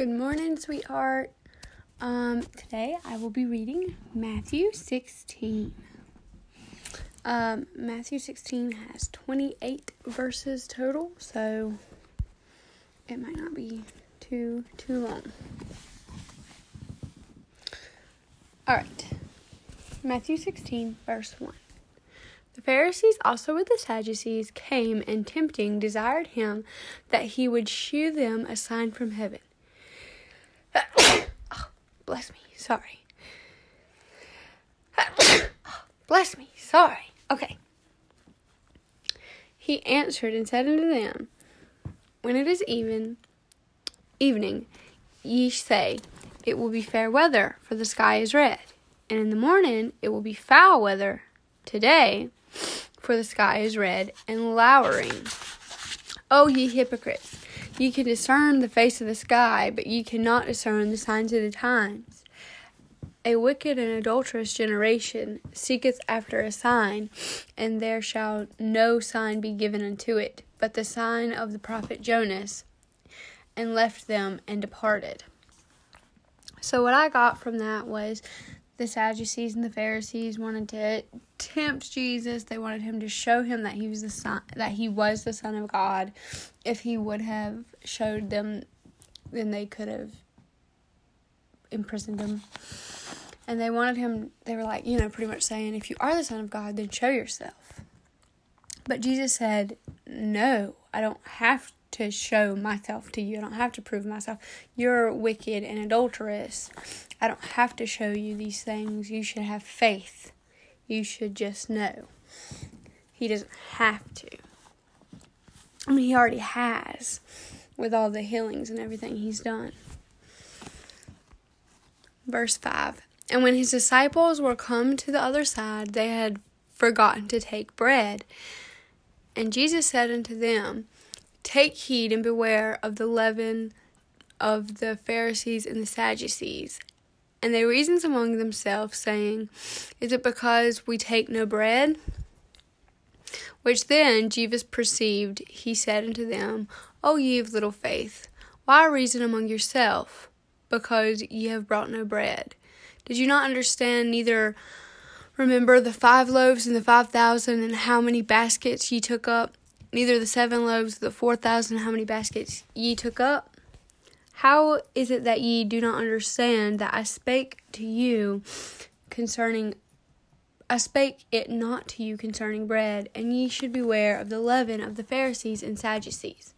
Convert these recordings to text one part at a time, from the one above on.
Good morning, sweetheart. Um, today I will be reading Matthew 16. Um, Matthew 16 has 28 verses total, so it might not be too too long. All right. Matthew 16 verse 1. The Pharisees also with the Sadducees came and tempting desired him that he would shew them a sign from heaven. Oh, bless me, sorry. bless me, sorry. Okay. He answered and said unto them, When it is even evening, ye say, It will be fair weather, for the sky is red. And in the morning it will be foul weather today, for the sky is red and lowering. O ye hypocrites! Ye can discern the face of the sky, but you cannot discern the signs of the times. A wicked and adulterous generation seeketh after a sign, and there shall no sign be given unto it, but the sign of the prophet Jonas, and left them and departed. So, what I got from that was the Sadducees and the Pharisees wanted to tempt Jesus. They wanted him to show him that he was the son that he was the son of God. If he would have showed them then they could have imprisoned him. And they wanted him they were like, you know, pretty much saying if you are the son of God, then show yourself. But Jesus said, "No, I don't have to show myself to you. I don't have to prove myself. You're wicked and adulterous. I don't have to show you these things. You should have faith. You should just know. He doesn't have to. I mean, he already has with all the healings and everything he's done. Verse 5 And when his disciples were come to the other side, they had forgotten to take bread. And Jesus said unto them, Take heed and beware of the leaven of the Pharisees and the Sadducees. And they reasoned among themselves, saying, Is it because we take no bread? Which then Jesus perceived, he said unto them, O ye of little faith, why reason among yourself, because ye have brought no bread? Did you not understand neither remember the five loaves and the five thousand, and how many baskets ye took up? Neither the seven loaves, the four thousand, how many baskets ye took up? How is it that ye do not understand that I spake to you concerning I spake it not to you concerning bread, and ye should beware of the leaven of the Pharisees and Sadducees.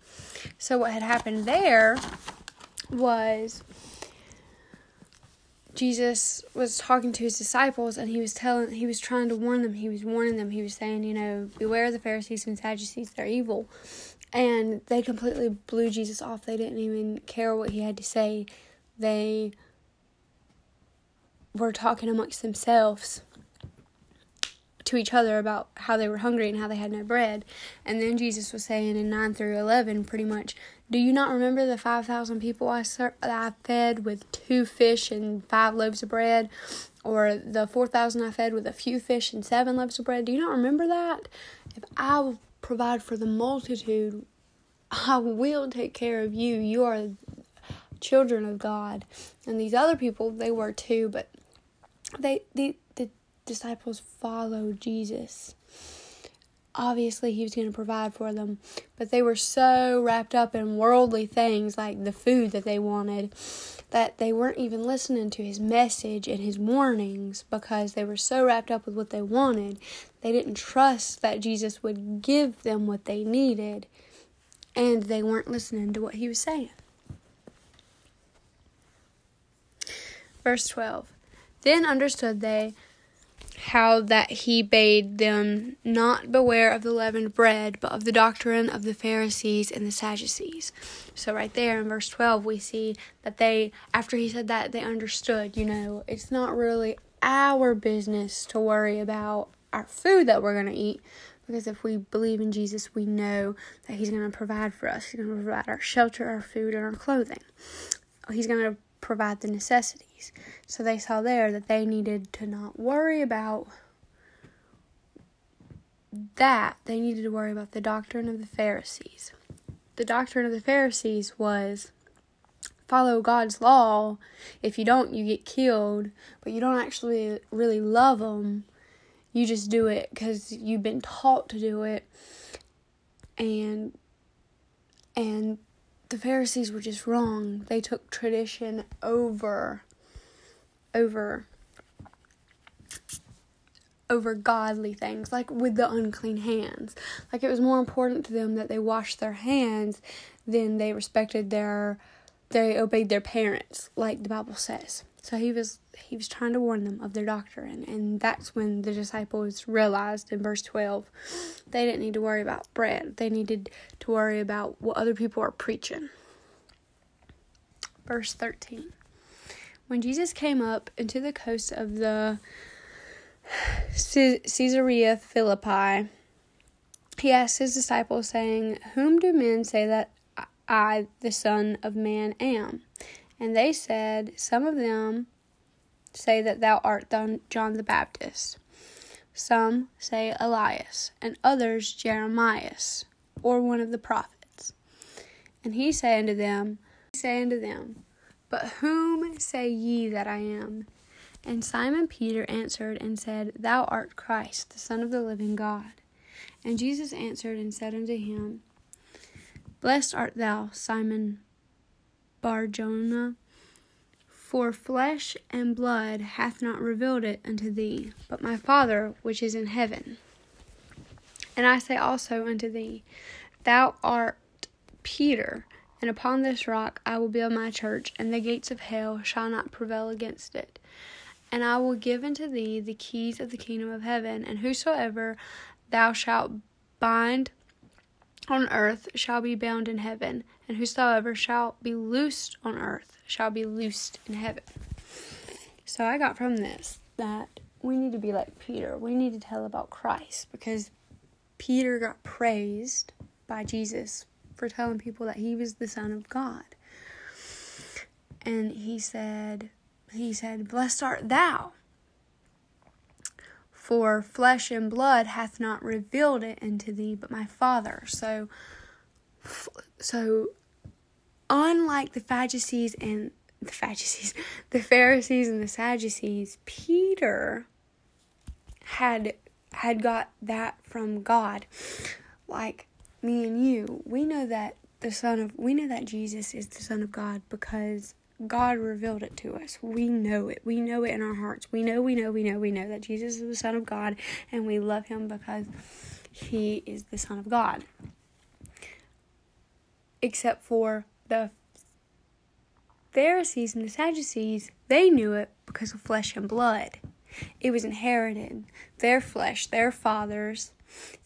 So what had happened there was Jesus was talking to his disciples and he was telling he was trying to warn them, he was warning them, he was saying, you know, beware of the Pharisees and Sadducees, they're evil. And they completely blew Jesus off. They didn't even care what he had to say. They were talking amongst themselves to each other about how they were hungry and how they had no bread. And then Jesus was saying in 9 through 11, pretty much, Do you not remember the 5,000 people I, ser- I fed with two fish and five loaves of bread? Or the 4,000 I fed with a few fish and seven loaves of bread? Do you not remember that? If I will provide for the multitude, I will take care of you. You are children of God. And these other people, they were too, but they, the, the disciples followed Jesus. Obviously, he was going to provide for them, but they were so wrapped up in worldly things like the food that they wanted that they weren't even listening to his message and his warnings because they were so wrapped up with what they wanted. They didn't trust that Jesus would give them what they needed, and they weren't listening to what he was saying. Verse 12 Then understood they how that he bade them not beware of the leavened bread, but of the doctrine of the Pharisees and the Sadducees. So, right there in verse 12, we see that they, after he said that, they understood, you know, it's not really our business to worry about our food that we're going to eat. Because if we believe in Jesus, we know that He's going to provide for us. He's going to provide our shelter, our food, and our clothing. He's going to provide the necessities. So they saw there that they needed to not worry about that. They needed to worry about the doctrine of the Pharisees. The doctrine of the Pharisees was follow God's law. If you don't, you get killed, but you don't actually really love them. You just do it because you've been taught to do it. And and the Pharisees were just wrong. They took tradition over over over godly things, like with the unclean hands. Like it was more important to them that they washed their hands than they respected their they obeyed their parents, like the Bible says. So he was he was trying to warn them of their doctrine, and that's when the disciples realized in verse twelve they didn't need to worry about bread. They needed to worry about what other people are preaching. Verse thirteen. When Jesus came up into the coast of the Caesarea Philippi, he asked his disciples, saying, Whom do men say that I, the Son of Man, am? And they said, Some of them say that thou art John the Baptist, some say Elias, and others Jeremias, or one of the prophets. And he said unto them, Say unto them, But whom say ye that I am? And Simon Peter answered and said, Thou art Christ, the Son of the living God. And Jesus answered and said unto him, Blessed art thou, Simon Barjona, for flesh and blood hath not revealed it unto thee, but my Father which is in heaven. And I say also unto thee, Thou art Peter, and upon this rock I will build my church, and the gates of hell shall not prevail against it. And I will give unto thee the keys of the kingdom of heaven, and whosoever thou shalt bind on earth shall be bound in heaven, and whosoever shall be loosed on earth shall be loosed in heaven. So I got from this that we need to be like Peter. We need to tell about Christ because Peter got praised by Jesus for telling people that he was the Son of God. And he said, he said, Blessed art thou, for flesh and blood hath not revealed it unto thee, but my Father. So, so unlike the Pharisees and the Pharisees, the Pharisees and the Sadducees, Peter had had got that from God. Like me and you, we know that the son of we know that Jesus is the son of God because God revealed it to us. We know it. We know it in our hearts. We know, we know, we know, we know that Jesus is the Son of God and we love him because he is the Son of God. Except for the Pharisees and the Sadducees, they knew it because of flesh and blood. It was inherited. Their flesh, their fathers,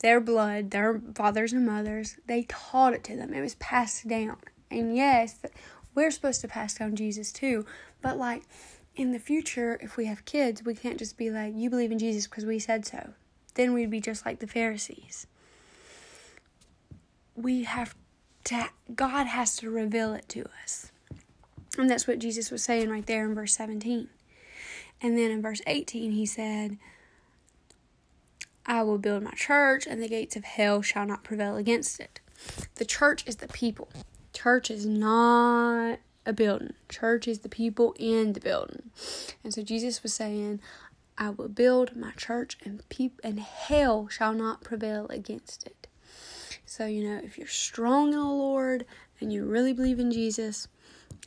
their blood, their fathers and mothers, they taught it to them. It was passed down. And yes, we're supposed to pass down Jesus too. But like in the future, if we have kids, we can't just be like, you believe in Jesus because we said so. Then we'd be just like the Pharisees. We have to, God has to reveal it to us. And that's what Jesus was saying right there in verse 17. And then in verse 18, he said, I will build my church, and the gates of hell shall not prevail against it. The church is the people. Church is not a building. Church is the people in the building. And so Jesus was saying, I will build my church and people and hell shall not prevail against it. So, you know, if you're strong in the Lord and you really believe in Jesus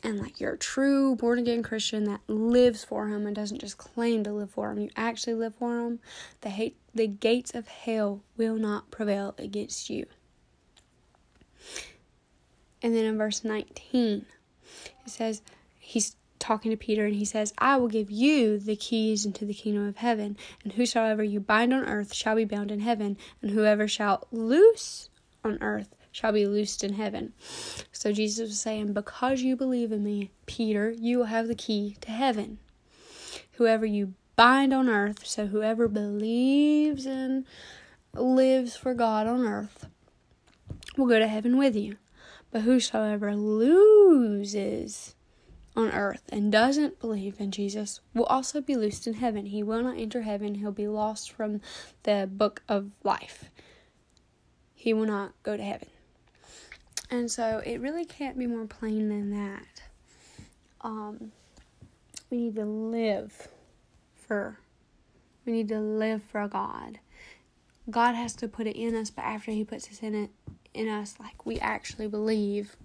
and like you're a true born again Christian that lives for him and doesn't just claim to live for him, you actually live for him, the hate the gates of hell will not prevail against you. And then in verse 19, it says, he's talking to Peter and he says, I will give you the keys into the kingdom of heaven, and whosoever you bind on earth shall be bound in heaven, and whoever shall loose on earth shall be loosed in heaven. So Jesus was saying, Because you believe in me, Peter, you will have the key to heaven. Whoever you bind on earth, so whoever believes and lives for God on earth, will go to heaven with you. But whosoever loses on earth and doesn't believe in Jesus will also be loosed in heaven. He will not enter heaven, he'll be lost from the book of life. He will not go to heaven. And so it really can't be more plain than that. um, we need to live for we need to live for God. God has to put it in us, but after He puts it in it in us, like we actually believe,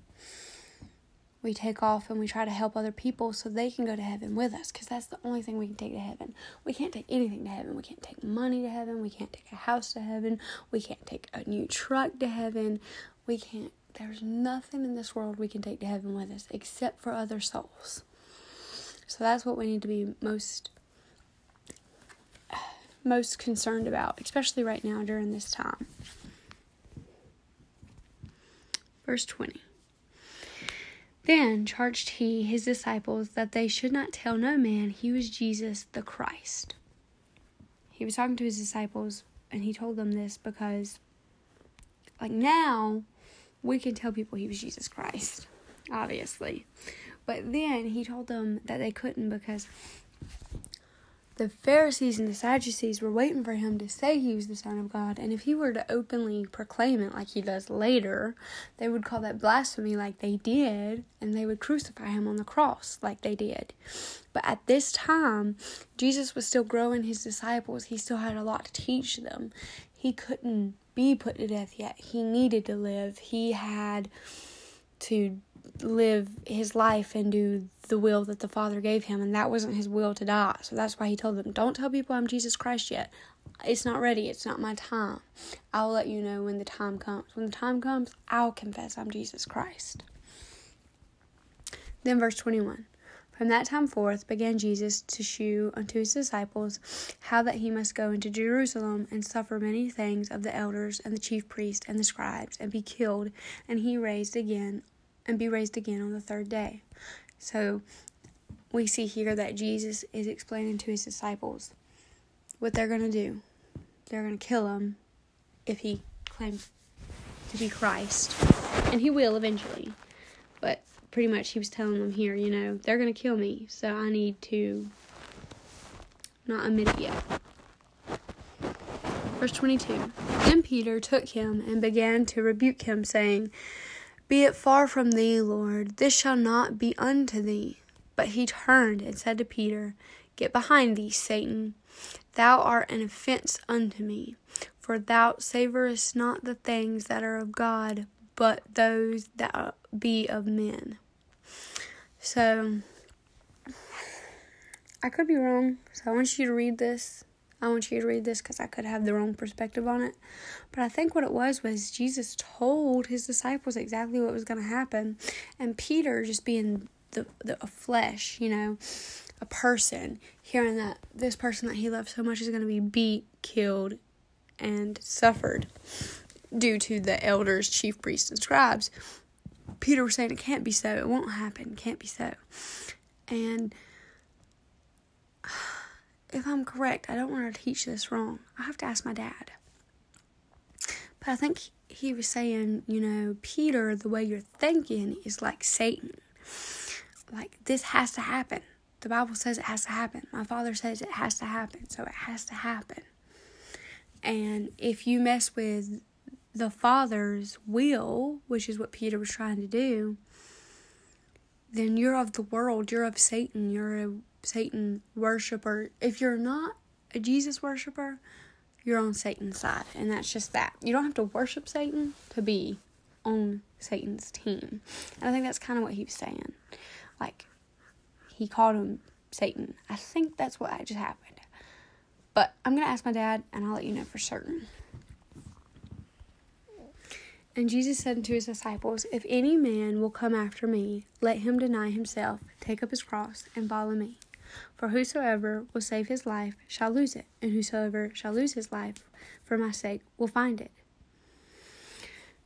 we take off and we try to help other people so they can go to heaven with us, because that's the only thing we can take to heaven. We can't take anything to heaven. We can't take money to heaven. We can't take a house to heaven. We can't take a new truck to heaven. We can't. There's nothing in this world we can take to heaven with us except for other souls. So that's what we need to be most most concerned about, especially right now during this time. Verse 20. Then charged he his disciples that they should not tell no man he was Jesus the Christ. He was talking to his disciples and he told them this because, like, now we can tell people he was Jesus Christ, obviously. But then he told them that they couldn't because the Pharisees and the Sadducees were waiting for him to say he was the Son of God, and if he were to openly proclaim it like he does later, they would call that blasphemy like they did, and they would crucify him on the cross like they did. But at this time, Jesus was still growing his disciples, he still had a lot to teach them. He couldn't be put to death yet, he needed to live. He had to live his life and do the will that the Father gave him, and that wasn't his will to die. So that's why he told them, Don't tell people I'm Jesus Christ yet. It's not ready. It's not my time. I'll let you know when the time comes. When the time comes, I'll confess I'm Jesus Christ. Then, verse 21 From that time forth began Jesus to shew unto his disciples how that he must go into Jerusalem and suffer many things of the elders and the chief priests and the scribes, and be killed, and he raised again and be raised again on the third day. So we see here that Jesus is explaining to his disciples what they're going to do. They're going to kill him if he claims to be Christ. And he will eventually. But pretty much he was telling them here, you know, they're going to kill me. So I need to not admit it yet. Verse 22 Then Peter took him and began to rebuke him, saying, be it far from thee, Lord, this shall not be unto thee. But he turned and said to Peter, Get behind thee, Satan. Thou art an offense unto me, for thou savorest not the things that are of God, but those that be of men. So, I could be wrong, so I want you to read this I want you to read this because I could have the wrong perspective on it. But I think what it was was Jesus told his disciples exactly what was going to happen, and Peter just being the the a flesh, you know, a person, hearing that this person that he loved so much is going to be beat, killed, and suffered due to the elders, chief priests, and scribes. Peter was saying it can't be so. It won't happen. Can't be so. And if I'm correct, I don't want to teach this wrong. I have to ask my dad. But I think he was saying, you know, Peter, the way you're thinking is like Satan. Like, this has to happen. The Bible says it has to happen. My father says it has to happen. So it has to happen. And if you mess with the Father's will, which is what Peter was trying to do, then you're of the world. You're of Satan. You're a Satan worshiper. If you're not a Jesus worshiper, you're on Satan's side. And that's just that. You don't have to worship Satan to be on Satan's team. And I think that's kind of what he was saying. Like, he called him Satan. I think that's what just happened. But I'm going to ask my dad, and I'll let you know for certain. And Jesus said unto his disciples, If any man will come after me, let him deny himself, take up his cross, and follow me. For whosoever will save his life shall lose it, and whosoever shall lose his life for my sake will find it.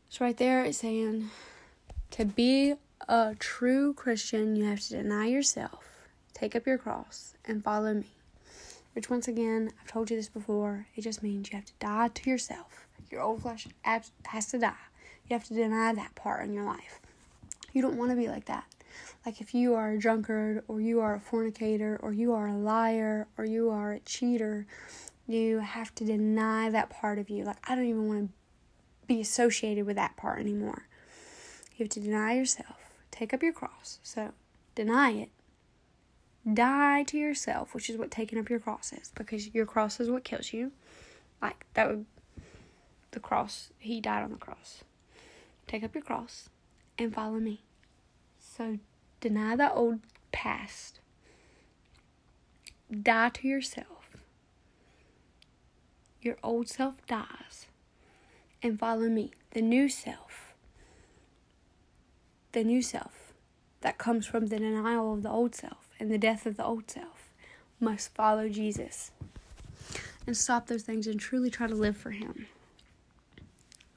So, right there, it's saying to be a true Christian, you have to deny yourself, take up your cross, and follow me. Which, once again, I've told you this before, it just means you have to die to yourself. Your old flesh has to die. You have to deny that part in your life. You don't want to be like that. Like if you are a drunkard or you are a fornicator or you are a liar or you are a cheater, you have to deny that part of you. Like I don't even want to be associated with that part anymore. You have to deny yourself. Take up your cross. So deny it die to yourself, which is what taking up your cross is, because your cross is what kills you. Like, that would, the cross, he died on the cross. Take up your cross and follow me. So, deny the old past, die to yourself. Your old self dies, and follow me, the new self. The new self that comes from the denial of the old self and the death of the old self must follow Jesus and stop those things and truly try to live for Him.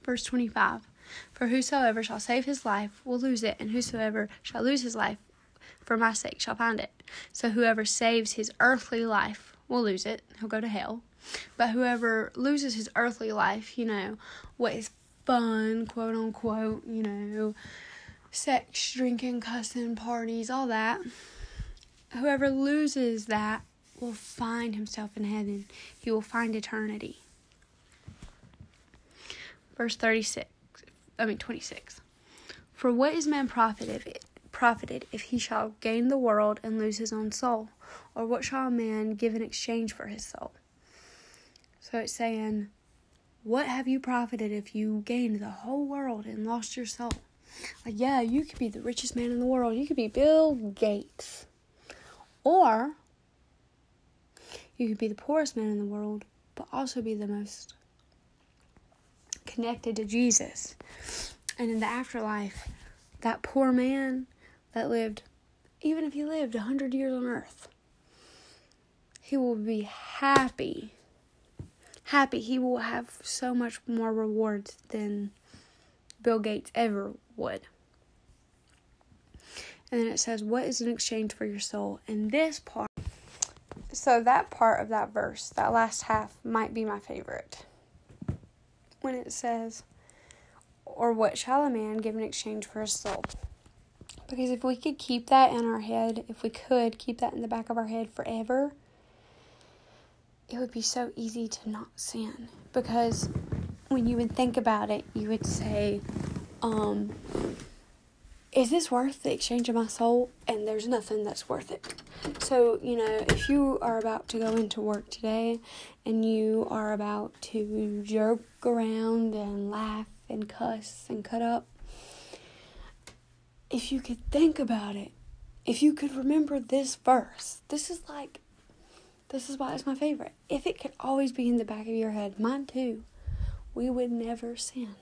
Verse 25 For whosoever shall save his life will lose it, and whosoever shall lose his life for my sake shall find it. So whoever saves his earthly life will lose it, he'll go to hell. But whoever loses his earthly life, you know, what is fun, quote unquote, you know, sex, drinking, cussing, parties, all that. Whoever loses that will find himself in heaven. He will find eternity. Verse 36, I mean 26. For what is man profited, profited if he shall gain the world and lose his own soul? Or what shall a man give in exchange for his soul? So it's saying, What have you profited if you gained the whole world and lost your soul? Like, yeah, you could be the richest man in the world. You could be Bill Gates. Or you could be the poorest man in the world, but also be the most connected to Jesus. And in the afterlife, that poor man that lived, even if he lived a hundred years on earth, he will be happy. Happy. He will have so much more rewards than Bill Gates ever would. And then it says, What is in exchange for your soul? And this part, so that part of that verse, that last half, might be my favorite. When it says, Or what shall a man give in exchange for his soul? Because if we could keep that in our head, if we could keep that in the back of our head forever, it would be so easy to not sin. Because when you would think about it, you would say, um, is this worth the exchange of my soul? And there's nothing that's worth it. So, you know, if you are about to go into work today and you are about to joke around and laugh and cuss and cut up, if you could think about it, if you could remember this verse, this is like, this is why it's my favorite. If it could always be in the back of your head, mine too, we would never sin.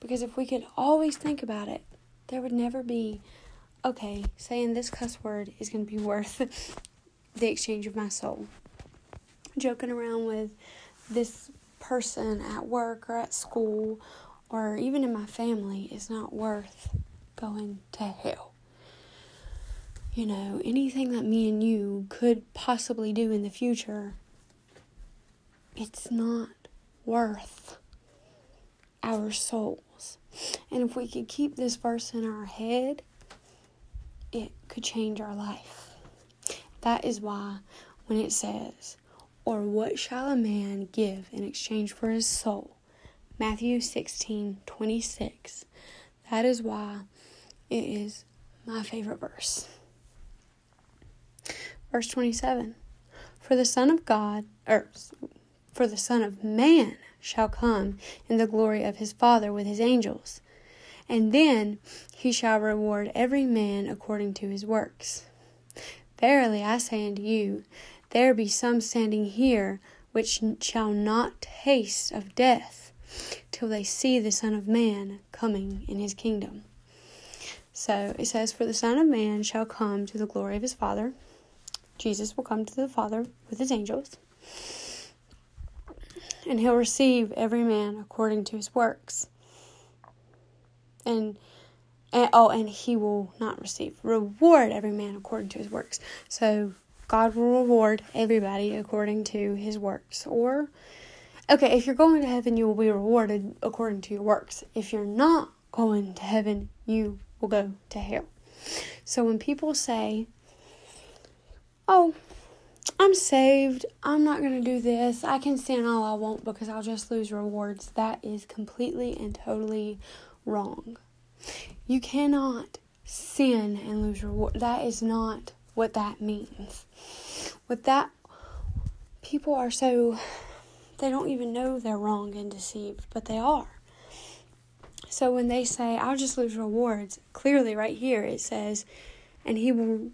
Because if we could always think about it, there would never be, okay, saying this cuss word is going to be worth the exchange of my soul. Joking around with this person at work or at school or even in my family is not worth going to hell. You know, anything that me and you could possibly do in the future, it's not worth our soul. And if we could keep this verse in our head, it could change our life. That is why when it says, Or what shall a man give in exchange for his soul? Matthew 16 26. That is why it is my favorite verse. Verse 27 For the Son of God, or for the Son of Man shall come in the glory of his Father with his angels. And then he shall reward every man according to his works. Verily I say unto you, there be some standing here which shall not taste of death till they see the Son of Man coming in his kingdom. So it says, For the Son of Man shall come to the glory of his Father. Jesus will come to the Father with his angels and he'll receive every man according to his works. And, and oh, and he will not receive reward every man according to his works. So God will reward everybody according to his works. Or okay, if you're going to heaven, you will be rewarded according to your works. If you're not going to heaven, you will go to hell. So when people say, "Oh, I'm saved. I'm not going to do this. I can sin all I want because I'll just lose rewards. That is completely and totally wrong. You cannot sin and lose reward. That is not what that means. With that, people are so, they don't even know they're wrong and deceived, but they are. So when they say, I'll just lose rewards, clearly right here it says, and he will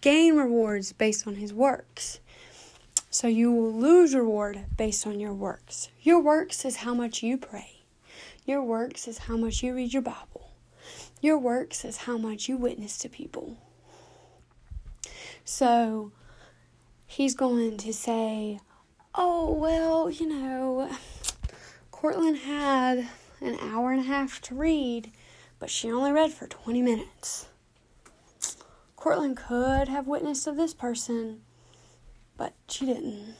gain rewards based on his works. So you will lose reward based on your works. Your works is how much you pray. Your works is how much you read your Bible. Your works is how much you witness to people. So he's going to say, Oh, well, you know, Cortland had an hour and a half to read, but she only read for 20 minutes. Cortland could have witnessed of this person, but she didn't.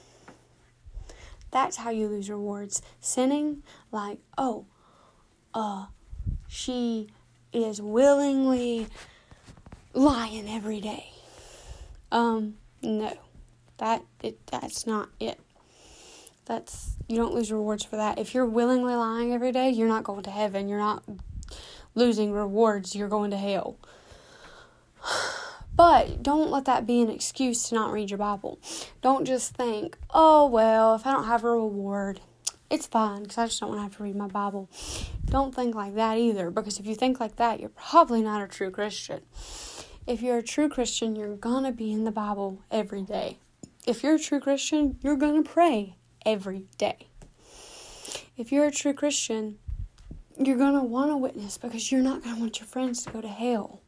That's how you lose rewards. Sinning, like, oh, uh, she is willingly lying every day. Um, no. That it that's not it. That's you don't lose rewards for that. If you're willingly lying every day, you're not going to heaven. You're not losing rewards. You're going to hell. But don't let that be an excuse to not read your Bible. Don't just think, oh, well, if I don't have a reward, it's fine because I just don't want to have to read my Bible. Don't think like that either because if you think like that, you're probably not a true Christian. If you're a true Christian, you're going to be in the Bible every day. If you're a true Christian, you're going to pray every day. If you're a true Christian, you're going to want to witness because you're not going to want your friends to go to hell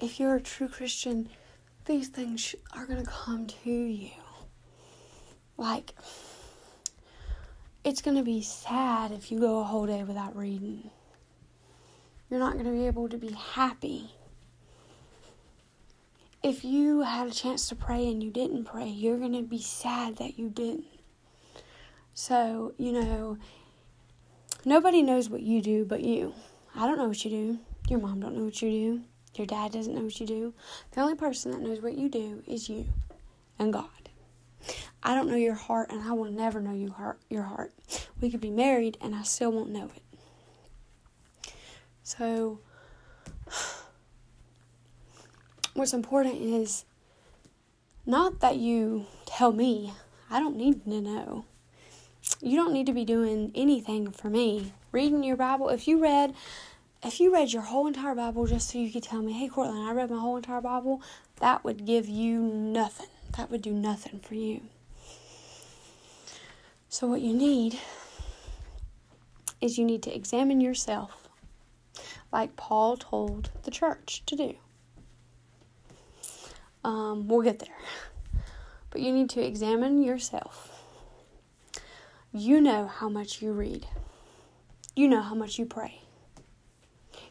if you're a true Christian, these things are going to come to you. Like, it's going to be sad if you go a whole day without reading. You're not going to be able to be happy. If you had a chance to pray and you didn't pray, you're going to be sad that you didn't. So, you know, nobody knows what you do but you. I don't know what you do. Your mom don't know what you do. Your dad doesn't know what you do. The only person that knows what you do is you and God. I don't know your heart, and I will never know your heart. Your heart. We could be married, and I still won't know it. So, what's important is not that you tell me. I don't need to know. You don't need to be doing anything for me. Reading your Bible. If you read if you read your whole entire Bible just so you could tell me, hey, Cortland, I read my whole entire Bible, that would give you nothing. That would do nothing for you. So, what you need is you need to examine yourself like Paul told the church to do. Um, we'll get there. But you need to examine yourself. You know how much you read, you know how much you pray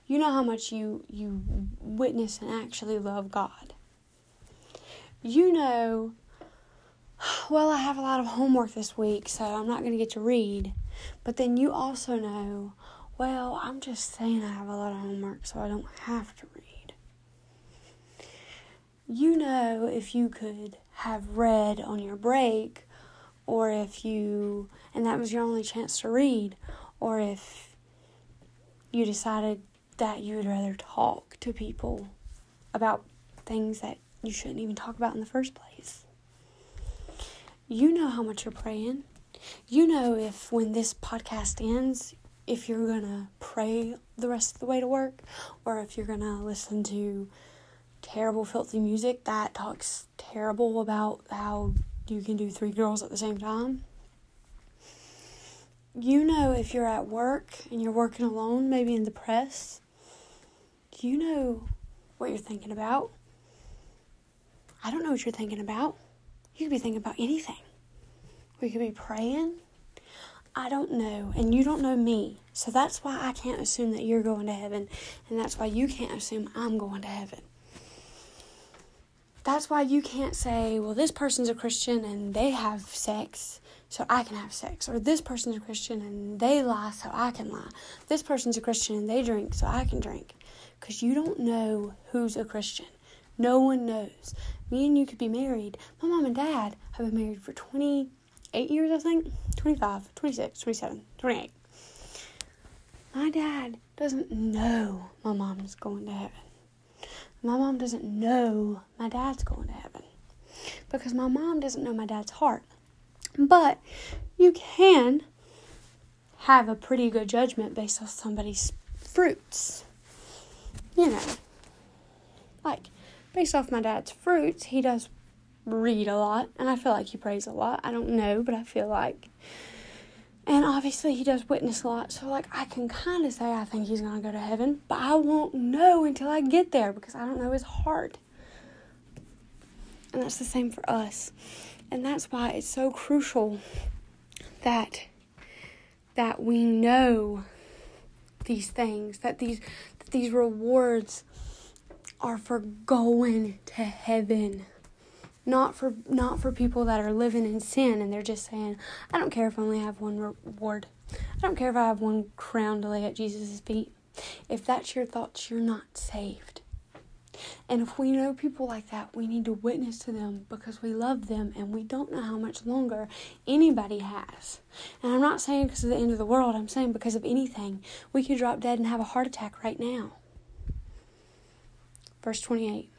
you know how much you you witness and actually love God. You know well, I have a lot of homework this week, so I'm not going to get to read. But then you also know, well, I'm just saying I have a lot of homework, so I don't have to read. You know, if you could have read on your break, or if you, and that was your only chance to read, or if you decided that you would rather talk to people about things that you shouldn't even talk about in the first place. You know how much you're praying. You know if when this podcast ends, if you're gonna pray the rest of the way to work or if you're gonna listen to terrible, filthy music that talks terrible about how you can do three girls at the same time you know if you're at work and you're working alone, maybe in the press, you know what you're thinking about. I don't know what you're thinking about. You could be thinking about anything. We could be praying. I don't know. And you don't know me. So that's why I can't assume that you're going to heaven. And that's why you can't assume I'm going to heaven. That's why you can't say, well, this person's a Christian and they have sex, so I can have sex. Or this person's a Christian and they lie, so I can lie. This person's a Christian and they drink, so I can drink because you don't know who's a Christian. No one knows. Me and you could be married. My mom and dad have been married for 28 years, I think. 25, 26, 27, 28. My dad doesn't know my mom's going to heaven. My mom doesn't know my dad's going to heaven because my mom doesn't know my dad's heart. But you can have a pretty good judgment based on somebody's fruits. You know, like based off my dad's fruits, he does read a lot, and I feel like he prays a lot. I don't know, but I feel like. And obviously, he does witness a lot, so like I can kind of say I think he's gonna go to heaven, but I won't know until I get there because I don't know his heart. And that's the same for us. And that's why it's so crucial that that we know these things, that these these rewards are for going to heaven. Not for not for people that are living in sin and they're just saying, I don't care if I only have one reward. I don't care if I have one crown to lay at Jesus' feet. If that's your thoughts, you're not saved. And if we know people like that, we need to witness to them because we love them and we don't know how much longer anybody has. And I'm not saying because of the end of the world, I'm saying because of anything. We could drop dead and have a heart attack right now. Verse 28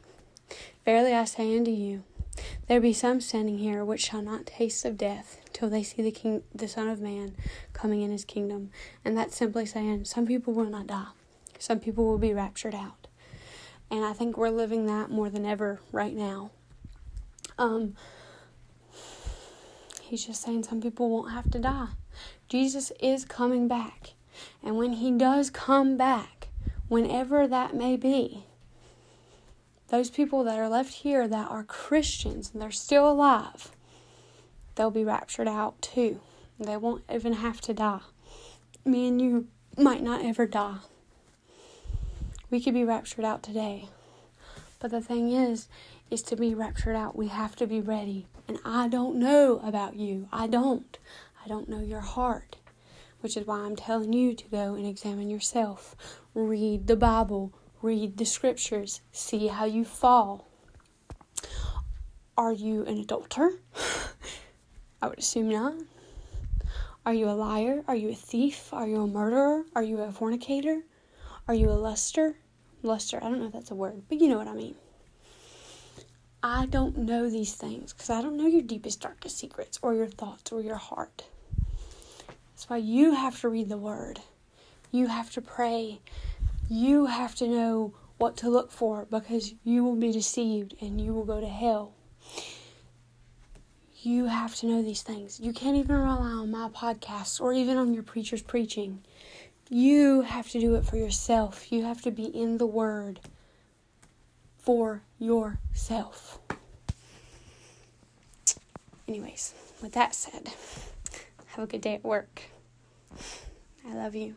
Verily I say unto you, there be some standing here which shall not taste of death till they see the king the Son of Man coming in his kingdom. And that's simply saying some people will not die. Some people will be raptured out. And I think we're living that more than ever right now. Um he's just saying some people won't have to die. Jesus is coming back. And when he does come back, whenever that may be, those people that are left here that are Christians and they're still alive, they'll be raptured out too. They won't even have to die. Me and you might not ever die. We could be raptured out today. But the thing is, is to be raptured out, we have to be ready. And I don't know about you. I don't. I don't know your heart. Which is why I'm telling you to go and examine yourself. Read the Bible read the scriptures, see how you fall. Are you an adulterer? I would assume not. Are you a liar? Are you a thief? Are you a murderer? Are you a fornicator? Are you a luster? Luster, I don't know if that's a word, but you know what I mean. I don't know these things because I don't know your deepest, darkest secrets or your thoughts or your heart. That's why you have to read the word. You have to pray you have to know what to look for because you will be deceived and you will go to hell. You have to know these things. You can't even rely on my podcasts or even on your preacher's preaching. You have to do it for yourself. You have to be in the Word for yourself. Anyways, with that said, have a good day at work. I love you.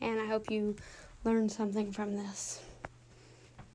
And I hope you learn something from this.